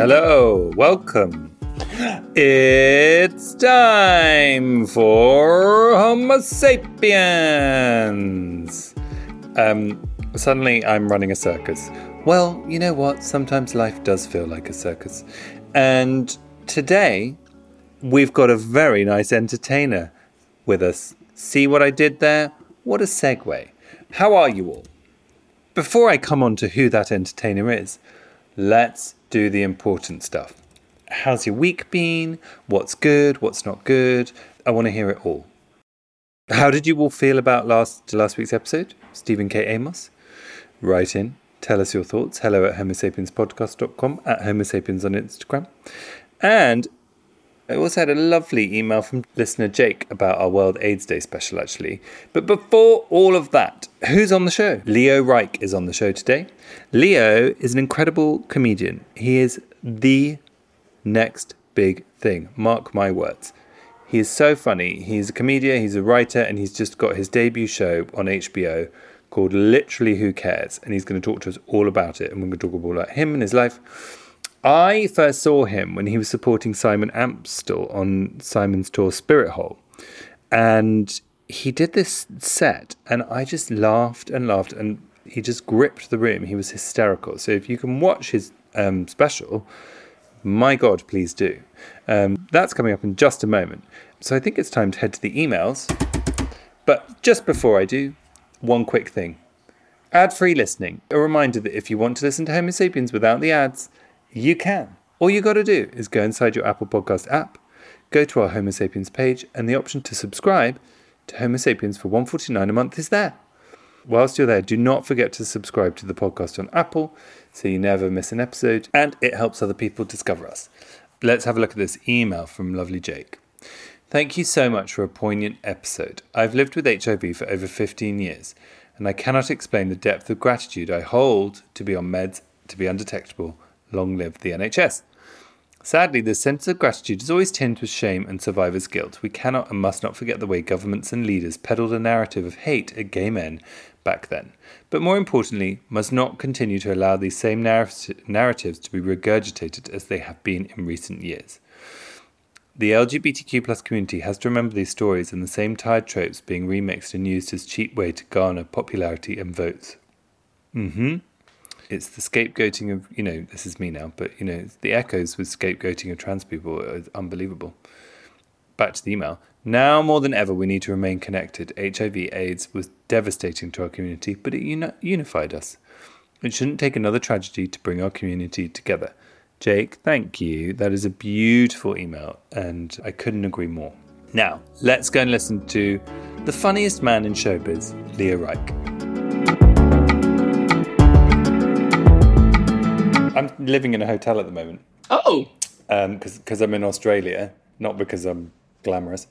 Hello, welcome. It's time for Homo sapiens. Um, suddenly I'm running a circus. Well, you know what? Sometimes life does feel like a circus. And today we've got a very nice entertainer with us. See what I did there? What a segue. How are you all? Before I come on to who that entertainer is, let's do the important stuff. How's your week been? What's good? What's not good? I want to hear it all. How did you all feel about last last week's episode? Stephen K. Amos? Write in. Tell us your thoughts. Hello at homosapienspodcast.com, at homosapiens on Instagram. And I also had a lovely email from listener Jake about our World AIDS Day special, actually. But before all of that, who's on the show? Leo Reich is on the show today. Leo is an incredible comedian. He is the next big thing. Mark my words. He is so funny. He's a comedian, he's a writer, and he's just got his debut show on HBO called Literally Who Cares. And he's going to talk to us all about it. And we're going to talk about him and his life. I first saw him when he was supporting Simon Amstell on Simon's tour Spirit Hole. And he did this set, and I just laughed and laughed, and he just gripped the room. He was hysterical. So if you can watch his um, special, my God, please do. Um, that's coming up in just a moment. So I think it's time to head to the emails. But just before I do, one quick thing ad free listening. A reminder that if you want to listen to Homo sapiens without the ads, you can. All you got to do is go inside your Apple Podcast app, go to our Homo sapiens page, and the option to subscribe to Homo sapiens for 149 a month is there. Whilst you're there, do not forget to subscribe to the podcast on Apple so you never miss an episode and it helps other people discover us. Let's have a look at this email from lovely Jake. Thank you so much for a poignant episode. I've lived with HIV for over 15 years and I cannot explain the depth of gratitude I hold to be on meds to be undetectable Long live the NHS. Sadly, this sense of gratitude is always tinged with shame and survivor's guilt. We cannot and must not forget the way governments and leaders peddled a narrative of hate at gay men back then. But more importantly, must not continue to allow these same narratives to be regurgitated as they have been in recent years. The LGBTQ plus community has to remember these stories and the same tired tropes being remixed and used as cheap way to garner popularity and votes. Mm-hmm it's the scapegoating of you know this is me now, but you know the echoes with scapegoating of trans people are unbelievable. Back to the email. Now more than ever, we need to remain connected. HIV/AIDS was devastating to our community, but it uni- unified us. It shouldn't take another tragedy to bring our community together. Jake, thank you. That is a beautiful email, and I couldn't agree more. Now, let's go and listen to the funniest man in showbiz, Leo Reich. I'm living in a hotel at the moment. Oh, because um, I'm in Australia, not because I'm glamorous.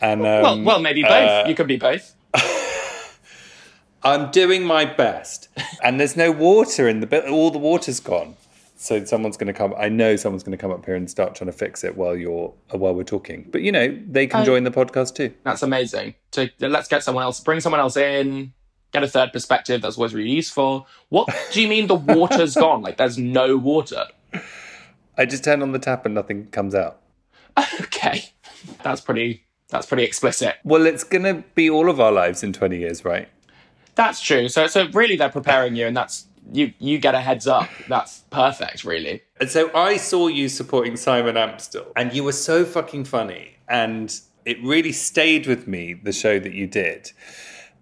And um, well, well, maybe both. Uh, you could be both. I'm doing my best, and there's no water in the bit. All the water's gone. So someone's going to come. I know someone's going to come up here and start trying to fix it while you're uh, while we're talking. But you know, they can oh, join the podcast too. That's amazing. So let's get someone else. Bring someone else in get a third perspective. That's always really useful. What do you mean the water's gone? Like there's no water? I just turn on the tap and nothing comes out. Okay, that's pretty. That's pretty explicit. Well, it's gonna be all of our lives in twenty years, right? That's true. So, so really, they're preparing you, and that's you. You get a heads up. That's perfect, really. And so I saw you supporting Simon Amstell, and you were so fucking funny, and it really stayed with me. The show that you did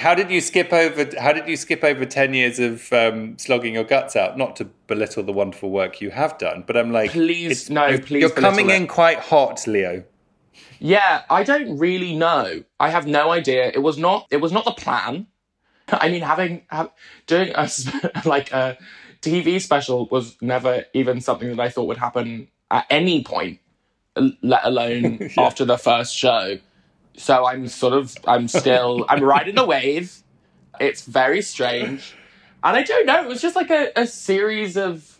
how did you skip over? How did you skip over ten years of um, slogging your guts out? Not to belittle the wonderful work you have done, but I'm like, please, no, please. You're coming in quite hot, Leo. Yeah, I don't really know. I have no idea. It was not. It was not the plan. I mean, having have, doing a like a TV special was never even something that I thought would happen at any point, let alone yeah. after the first show. So I'm sort of, I'm still, I'm riding the wave. It's very strange. And I don't know, it was just like a, a series of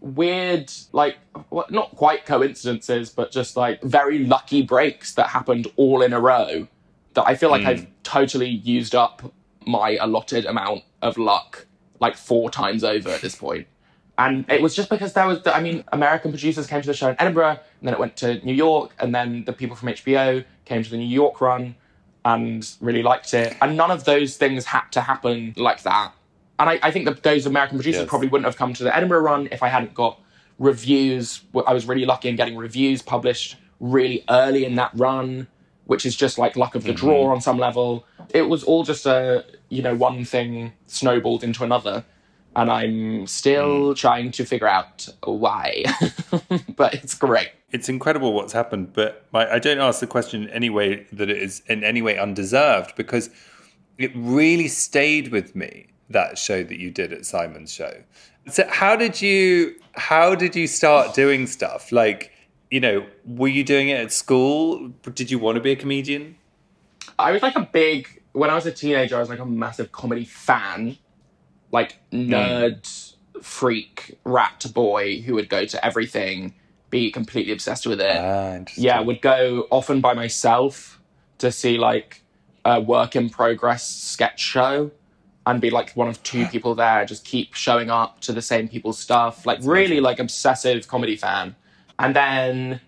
weird, like, well, not quite coincidences, but just like very lucky breaks that happened all in a row that I feel like mm. I've totally used up my allotted amount of luck like four times over at this point. And it was just because there was, I mean, American producers came to the show in Edinburgh, and then it went to New York, and then the people from HBO came to the New York run and really liked it. And none of those things had to happen like that. And I, I think that those American producers Yes. probably wouldn't have come to the Edinburgh run if I hadn't got reviews. I was really lucky in getting reviews published really early in that run, which is just like luck of the draw mm-hmm. on some level. It was all just a, you know, one thing snowballed into another. And I'm still mm. trying to figure out why. but it's great. It's incredible what's happened, but I, I don't ask the question in any way that it is in any way undeserved because it really stayed with me that show that you did at Simon's show. So how did you how did you start doing stuff? Like, you know, were you doing it at school? Did you want to be a comedian? I was like a big when I was a teenager. I was like a massive comedy fan, like hmm. nerd freak rat boy who would go to everything, be completely obsessed with it. Ah, yeah, would go often by myself to see like a work in progress sketch show and be like one of two people there, just keep showing up to the same people's stuff. Like really like obsessive comedy fan. And then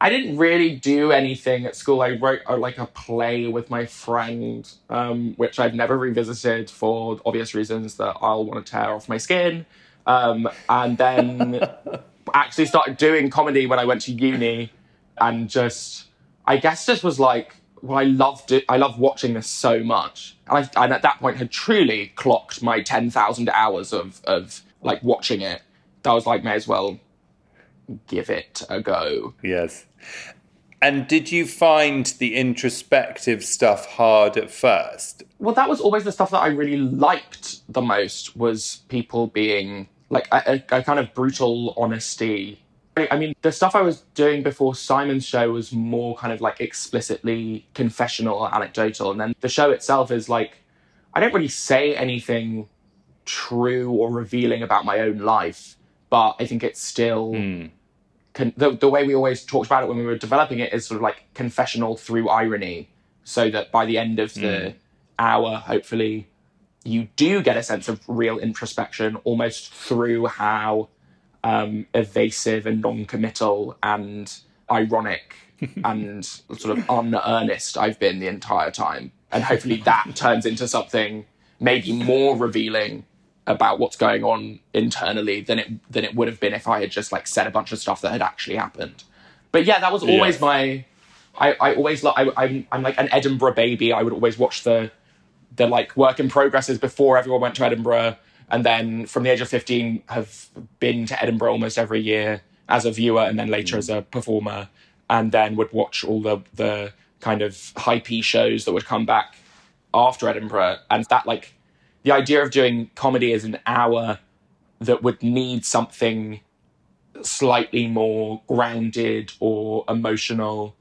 I didn't really do anything at school. I wrote uh, like a play with my friend, um, which I've never revisited for obvious reasons that I'll want to tear off my skin. Um, and then actually started doing comedy when I went to uni, and just I guess just was like, well, I loved it. I loved watching this so much, and, I, and at that point had truly clocked my ten thousand hours of of like watching it. That was like, may as well give it a go. Yes. And did you find the introspective stuff hard at first? Well, that was always the stuff that I really liked the most was people being like a, a, kind of brutal honesty. I mean, the stuff I was doing before Simon's show was more kind of like explicitly confessional or anecdotal. And then the show itself is like, I don't really say anything true or revealing about my own life, but I think it's still hmm. con- the, the way we always talked about it when we were developing it is sort of like confessional through irony so that by the end of the hmm. hour hopefully you do get a sense of real introspection almost through how um, evasive and non-committal and ironic and sort of unearnest I've been the entire time. And hopefully that turns into something maybe more revealing about what's going on internally than it than it would have been if I had just like said a bunch of stuff that had actually happened. But yeah, that was always Yes. my. I, I always I, I'm I'm like an Edinburgh baby. I would always watch the the like work in progresses before everyone went to Edinburgh, and then from the age of fifteen have been to Edinburgh almost every year as a viewer, and then later mm. as a performer, and then would watch all the the kind of hypey shows that would come back after Edinburgh, and that like the idea of doing comedy as an hour that would need something slightly more grounded or emotional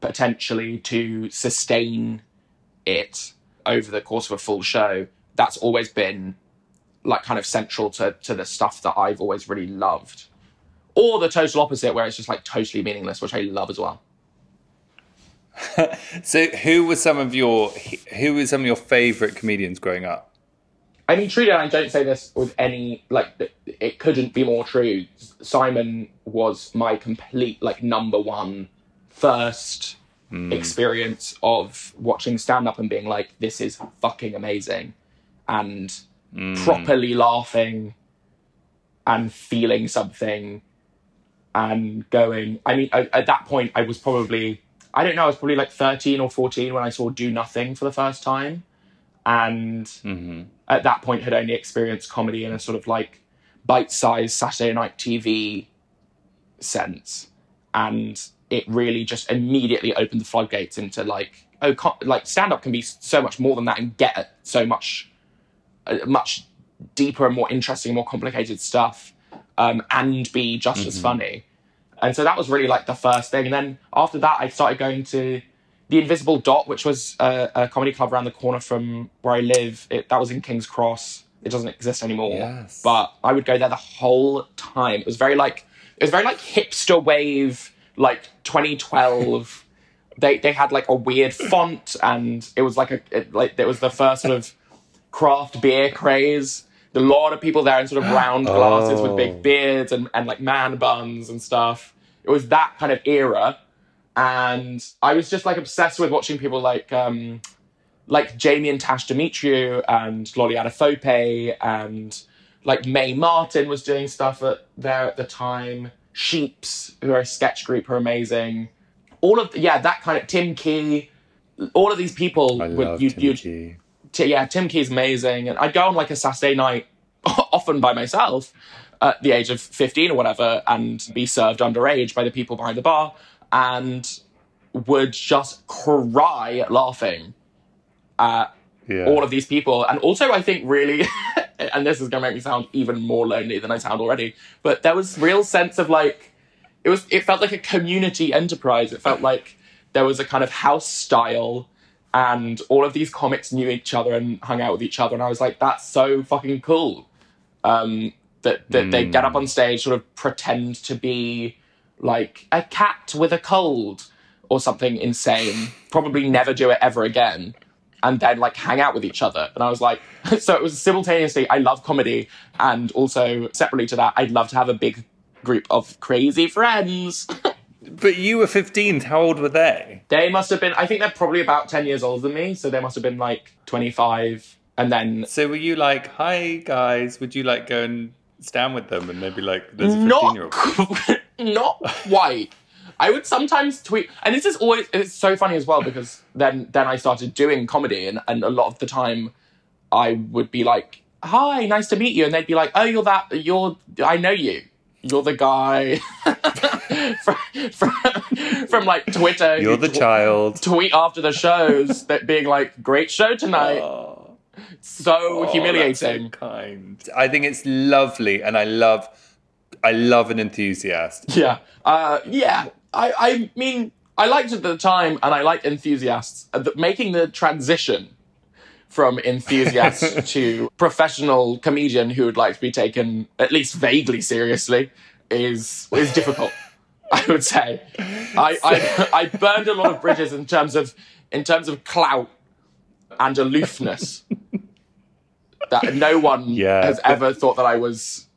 potentially to sustain it over the course of a full show that's always been like kind of central to, to the stuff that i've always really loved or the total opposite where it's just like totally meaningless which i love as well So, who were some of your who were some of your favorite comedians growing up? I mean, truly, I don't say this with any like. It couldn't be more true. Simon was my complete like number one first Mm. experience of watching stand up and being like, "This is fucking amazing," and mm. properly laughing and feeling something and going. I mean, at, at that point, I was probably I don't know. I was probably like thirteen or fourteen when I saw Do Nothing for the first time, and mm-hmm. at that point had only experienced comedy in a sort of like bite-sized Saturday night TV sense, and it really just immediately opened the floodgates into like oh, like stand-up can be so much more than that and get at so much, uh, much deeper and more interesting, and more complicated stuff, um, and be just as funny. And so that was really like the first thing. And then after that, I started going to the Invisible Dot, which was a, a comedy club around the corner from where I live. It, that was in King's Cross. It doesn't exist anymore. Yes. But I would go there the whole time. It was very like it was very like hipster wave, like 2012. they they had like a weird font, and it was like a it, like it was the first sort of craft beer craze. a lot of people there in sort of round glasses with Oh. big beards and, and like man buns and stuff. It was that kind of era. And I was just like obsessed with watching people like um, like Jamie and Tash Demetriou and Lolly Adefope and like Mae Martin was doing stuff at, there at the time. Sheeps, who are a sketch group, who are amazing. All of yeah, that kind of Tim Key. All of these people I would love you Tim you Key. T- yeah, Tim Key's amazing. And I'd go on like a Saturday night, often by myself, at the age of 15 or whatever, and be served underage by the people behind the bar, and would just cry laughing at Yeah. all of these people. And also, I think really, and this is going to make me sound even more lonely than I sound already, but there was real sense of like, it was, it felt like a community enterprise. It felt like there was a kind of house style and all of these comics knew each other and hung out with each other. And I was like, that's so fucking cool. Um, that that they get up on stage, sort of pretend to be like a cat with a cold or something insane. Probably never do it ever again. And then like hang out with each other. And I was like, so it was simultaneously, I love comedy. And also separately to that, I'd love to have a big group of crazy friends. But you were 15. How old were they? They must have been, I think they're probably about 10 years older than me. So they must have been like 25. And then So were you like, hi guys, would you like go and stand with them and maybe like there's a 15 year not, old? not quite. I would sometimes tweet, and this is always, it's so funny as well because then, then I started doing comedy and, and a lot of the time I would be like, hi, nice to meet you. And they'd be like, oh, you're that, you're, I know you. You're the guy from, from, from like Twitter. You're the tw- child. Tweet after the shows that being like, great show tonight. Oh, so oh, humiliating. so kind. I think it's lovely, and I love, I love an enthusiast. Yeah. Uh, yeah. I, I mean, I liked it at the time and I liked enthusiasts. Uh, making the transition from enthusiast to professional comedian who would like to be taken at least vaguely seriously is is difficult. I would say. I, I I burned a lot of bridges in terms of in terms of clout and aloofness. that no one Yeah, has but- ever thought that I was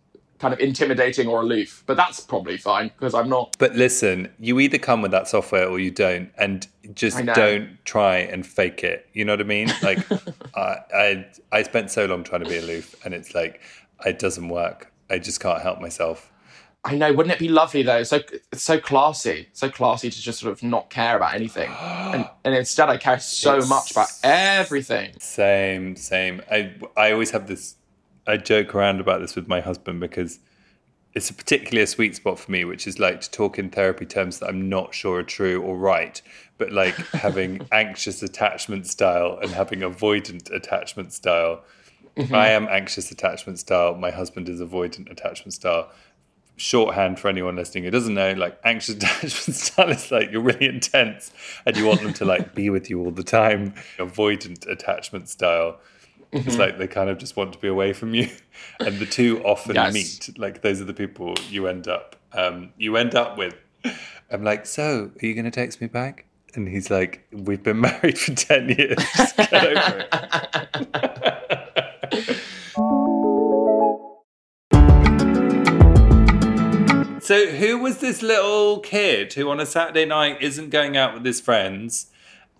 kind of intimidating or aloof. But that's probably fine because I'm not. But listen, you either come with that software or you don't, and just don't try and fake it. You know what I mean? Like, I, I I spent so long trying to be aloof, and it's like it doesn't work. I just can't help myself. I know. Wouldn't it be lovely though? So it's so classy, so classy to just sort of not care about anything, and and instead I care so It's- much about everything. Same, same. I I always have this. I joke around about this with my husband because it's a particularly a sweet spot for me, which is like to talk in therapy terms that I'm not sure are true or right, but like having anxious attachment style and having avoidant attachment style. Mm-hmm. I am anxious attachment style. My husband is avoidant attachment style. Shorthand for anyone listening who doesn't know, like anxious attachment style is like you're really intense and you want them to like be with you all the time. Avoidant attachment style it's like they kind of just want to be away from you, and the two often Yes. meet. Like those are the people you end up um, you end up with. I'm like, so are you going to text me back? And he's like, we've been married for ten years. Get over it. So, who was this little kid who on a Saturday night isn't going out with his friends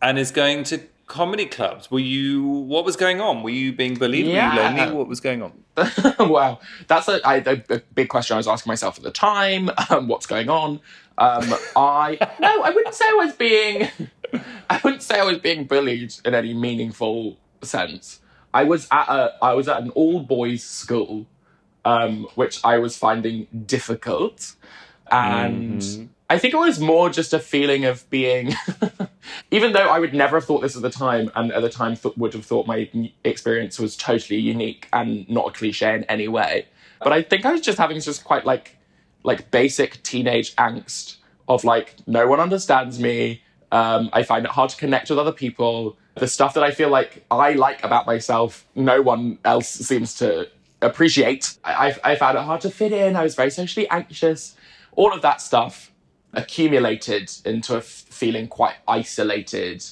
and is going to comedy clubs? Were you? What was going on? Were you being bullied? Were you lonely? What was going on? wow, that's a, I, a, big question I was asking myself at the time. Um, what's going on? Um, I no, I wouldn't say I was being. I wouldn't say I was being bullied in any meaningful sense. I was at a I was at an all boys school, um, which I was finding difficult, and I think it was more just a feeling of being. even though I would never have thought this at the time, and at the time th- would have thought my experience was totally unique and not a cliche in any way. But I think I was just having just quite like like basic teenage angst of like no one understands me. Um, I find it hard to connect with other people. The stuff that I feel like I like about myself, no one else seems to appreciate. I, I, I found it hard to fit in. I was very socially anxious. All of that stuff accumulated into a f- feeling quite isolated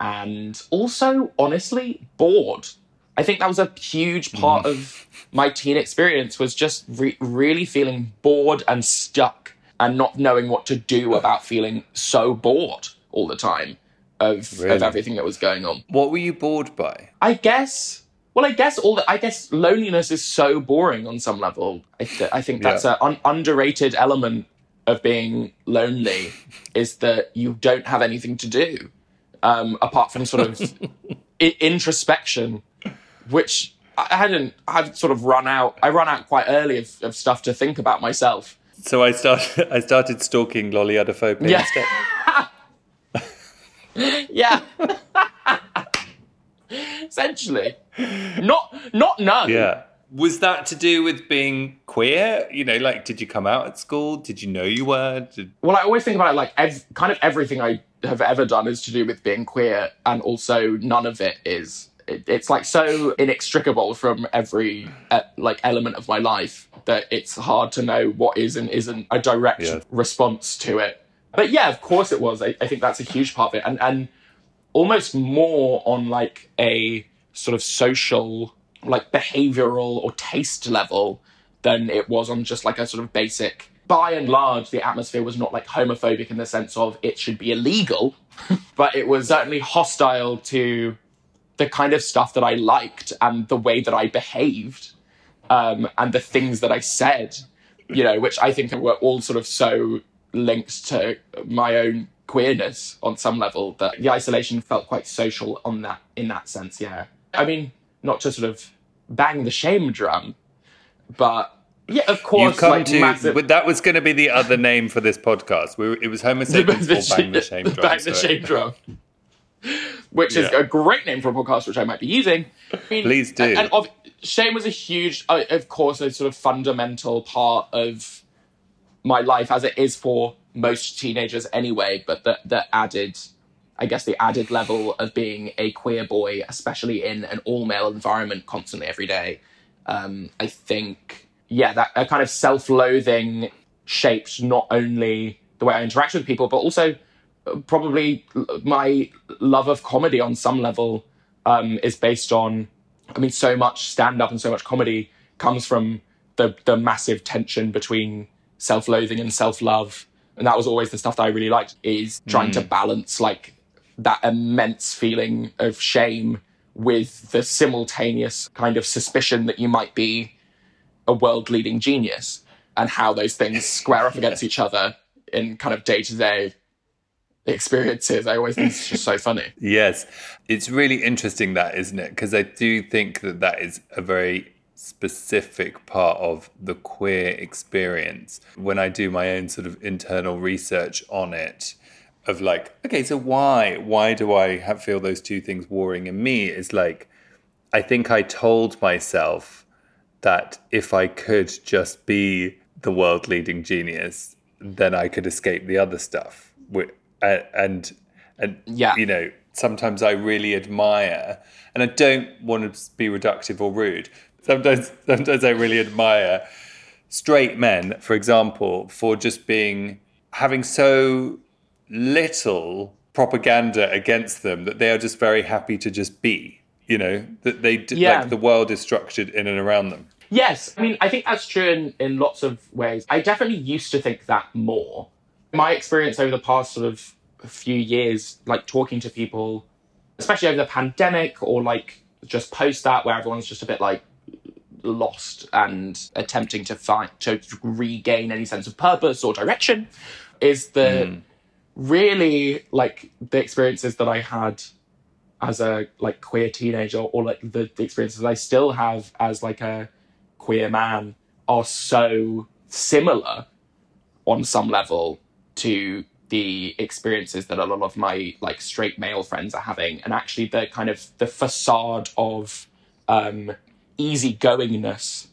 and also, honestly, bored. I think that was a huge part mm. of my teen experience was just re- really feeling bored and stuck and not knowing what to do about feeling so bored all the time of, Really? of everything that was going on. What were you bored by? I guess. Well, I guess all the, I guess loneliness is so boring on some level. I, th- I think that's Yeah. an un- underrated element of being lonely is that you don't have anything to do um, apart from sort of I- introspection, which I hadn't. I've sort of run out. I run out quite early of, of stuff to think about myself. So I started. I started stalking Lolly Adefope Yeah. instead. Yeah. Essentially, not not no. Yeah. Was that to do with being queer? You know, like, did you come out at school? Did you know you were? Did... Well, I always think about it like ev- kind of everything I have ever done is to do with being queer, and also none of it is. It, it's like so inextricable from every uh, like element of my life that it's hard to know what is and isn't a direct response to it. But yeah, of course it was. I, I think that's a huge part of it, and and almost more on like a sort of social, like behavioral or taste level than it was on just like a sort of basic. By and large, the atmosphere was not like homophobic in the sense of it should be illegal, but it was certainly hostile to the kind of stuff that I liked and the way that I behaved um, and the things that I said, you know, which I think were all sort of so linked to my own queerness on some level that the isolation felt quite social on that in that sense. Yeah, I mean, not to sort of bang the shame drum, but yeah, of You course, come like to, massive. that was going to be the other name for this podcast. We were, it was Homo sapiens or Bang the Shame Drum. Bang the shame drum. Which is Yeah. a great name for a podcast, which I might be using. I mean, Please do. And, and of, shame was a huge, uh, of course, a sort of fundamental part of my life, as it is for most teenagers anyway. But that added, I guess, the added level of being a queer boy, especially in an all male environment, constantly every day. Um, I think, yeah, that a kind of self loathing shaped not only the way I interact with people, but also uh, probably my love of comedy on some level um, is based on. I mean, so much stand up and so much comedy comes from the the massive tension between self loathing and self love, and that was always the stuff that I really liked. Is trying to balance like that immense feeling of shame with the simultaneous kind of suspicion that you might be a world leading genius and how those things square up against each other in kind of day to day experiences. I always think it's just so funny. Yes, it's really interesting that, isn't it? Because I do think that that is a very specific part of the queer experience. When I do my own sort of internal research on it, of like, okay, so why? Why do I have, feel those two things warring in me? Is like, I think I told myself that if I could just be the world leading genius, then I could escape the other stuff. And and Yeah. you know, sometimes I really admire, and I don't want to be reductive or rude. Sometimes, sometimes I really admire straight men, for example, for just being having so little propaganda against them that they are just very happy to just be. You know that they Yeah. like the world is structured in and around them. Yes, I mean, I think that's true in, in lots of ways. I definitely used to think that more. My experience over the past sort of few years, like talking to people, especially over the pandemic or like just post that, where everyone's just a bit like lost and attempting to find to regain any sense of purpose or direction, is the really like the experiences that I had as a like queer teenager or like the, the experiences I still have as like a queer man are so similar on some level to the experiences that a lot of my like straight male friends are having. And actually the kind of the facade of um easygoingness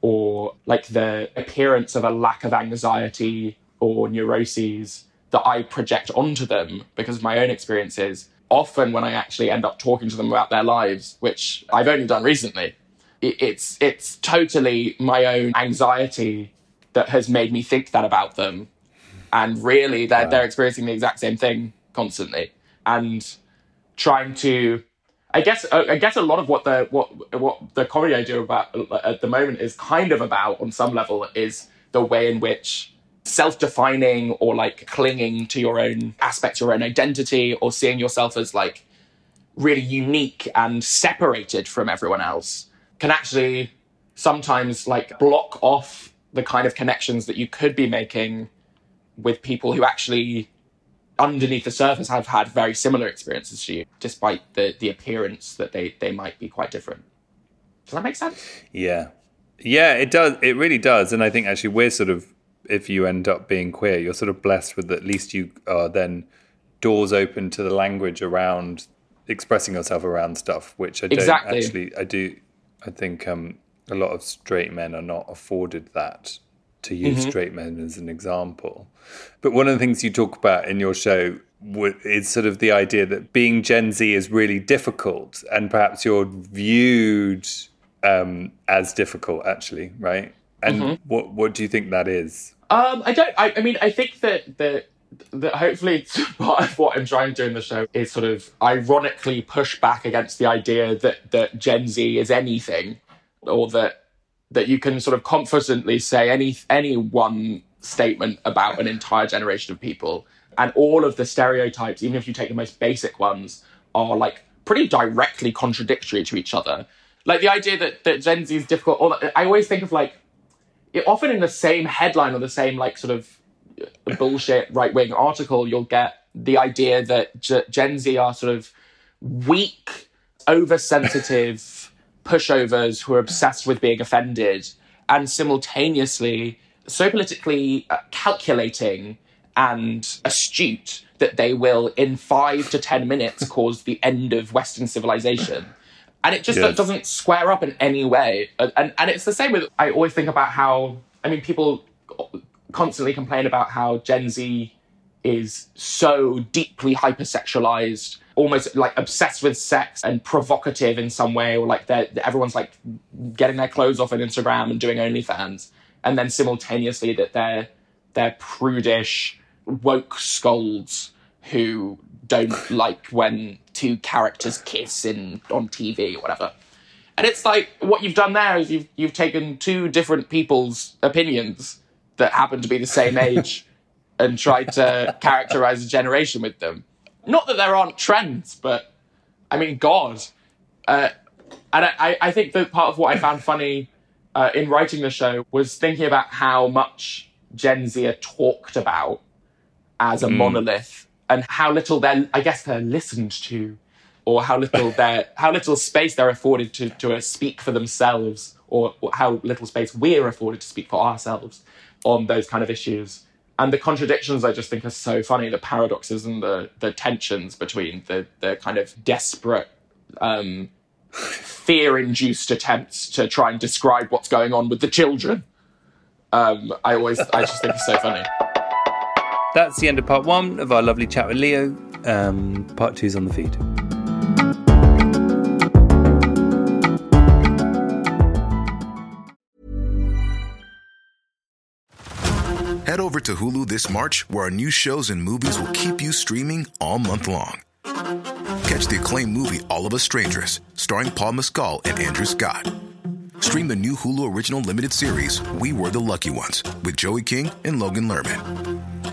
or like the appearance of a lack of anxiety or neuroses that I project onto them because of my own experiences. Often, when I actually end up talking to them about their lives, which I've only done recently, it's it's totally my own anxiety that has made me think that about them, and really they're they're experiencing the exact same thing constantly, and trying to. I guess uh, I guess a lot of what the what what the comedy I do about at the moment is kind of about on some level is the way in which self-defining or like clinging to your own aspect, your own identity, or seeing yourself as like really unique and separated from everyone else can actually sometimes like block off the kind of connections that you could be making with people who actually underneath the surface have had very similar experiences to you despite the the appearance that they they might be quite different. Does that make sense? Yeah. Yeah it does it really does. And i think actually we're sort of if you end up being queer, you're sort of blessed with at least you are then doors open to the language around expressing yourself around stuff, which I don't exactly. actually. I do. I think um, a lot of straight men are not afforded that to use mm-hmm. straight men as an example. But one of the things you talk about in your show is sort of the idea that being Gen Z is really difficult, and perhaps you're viewed um, as difficult, actually, right? And mm-hmm. what what do you think that is? Um, I don't. I, I mean, I think that that that hopefully part of what I'm trying to do in the show is sort of ironically push back against the idea that that Gen Z is anything, or that that you can sort of confidently say any any one statement about an entire generation of people, and all of the stereotypes, even if you take the most basic ones, are like pretty directly contradictory to each other. Like the idea that that Gen Z is difficult. Or I always think of like it, often in the same headline or the same like sort of bullshit right wing article, you'll get the idea that G- Gen Z are sort of weak, oversensitive pushovers who are obsessed with being offended, and simultaneously so politically uh, calculating and astute that they will, in five to ten minutes, cause the end of Western civilization and it just yes. doesn't square up in any way. And, and and it's the same with. I always think about how I mean people constantly complain about how Gen Z is so deeply hypersexualized, almost like obsessed with sex and provocative in some way, or like that everyone's like getting their clothes off on Instagram and doing OnlyFans, and then simultaneously that they're they're prudish woke scolds who don't like when two characters kiss in on TV or whatever. And it's like what you've done there is you've you've taken two different people's opinions that happen to be the same age and tried to characterize a generation with them. Not that there aren't trends, but I mean, God. Uh, and I, I think that part of what I found funny uh, in writing the show was thinking about how much Gen Z are talked about as a mm. monolith and how little they're, I guess, they're listened to, or how little they're, how little space they're afforded to to uh, speak for themselves, or, or how little space we're afforded to speak for ourselves on those kind of issues. And the contradictions I just think are so funny, the paradoxes and the the tensions between the the kind of desperate um, fear-induced attempts to try and describe what's going on with the children. Um, I always, I just think it's so funny. That's the end of part one of our lovely chat with Leo. Um, part two's on the feed. Head over to Hulu this March, where our new shows and movies will keep you streaming all month long. Catch the acclaimed movie All of Us Strangers, starring Paul Mescal and Andrew Scott. Stream the new Hulu original limited series We Were the Lucky Ones with Joey King and Logan Lerman.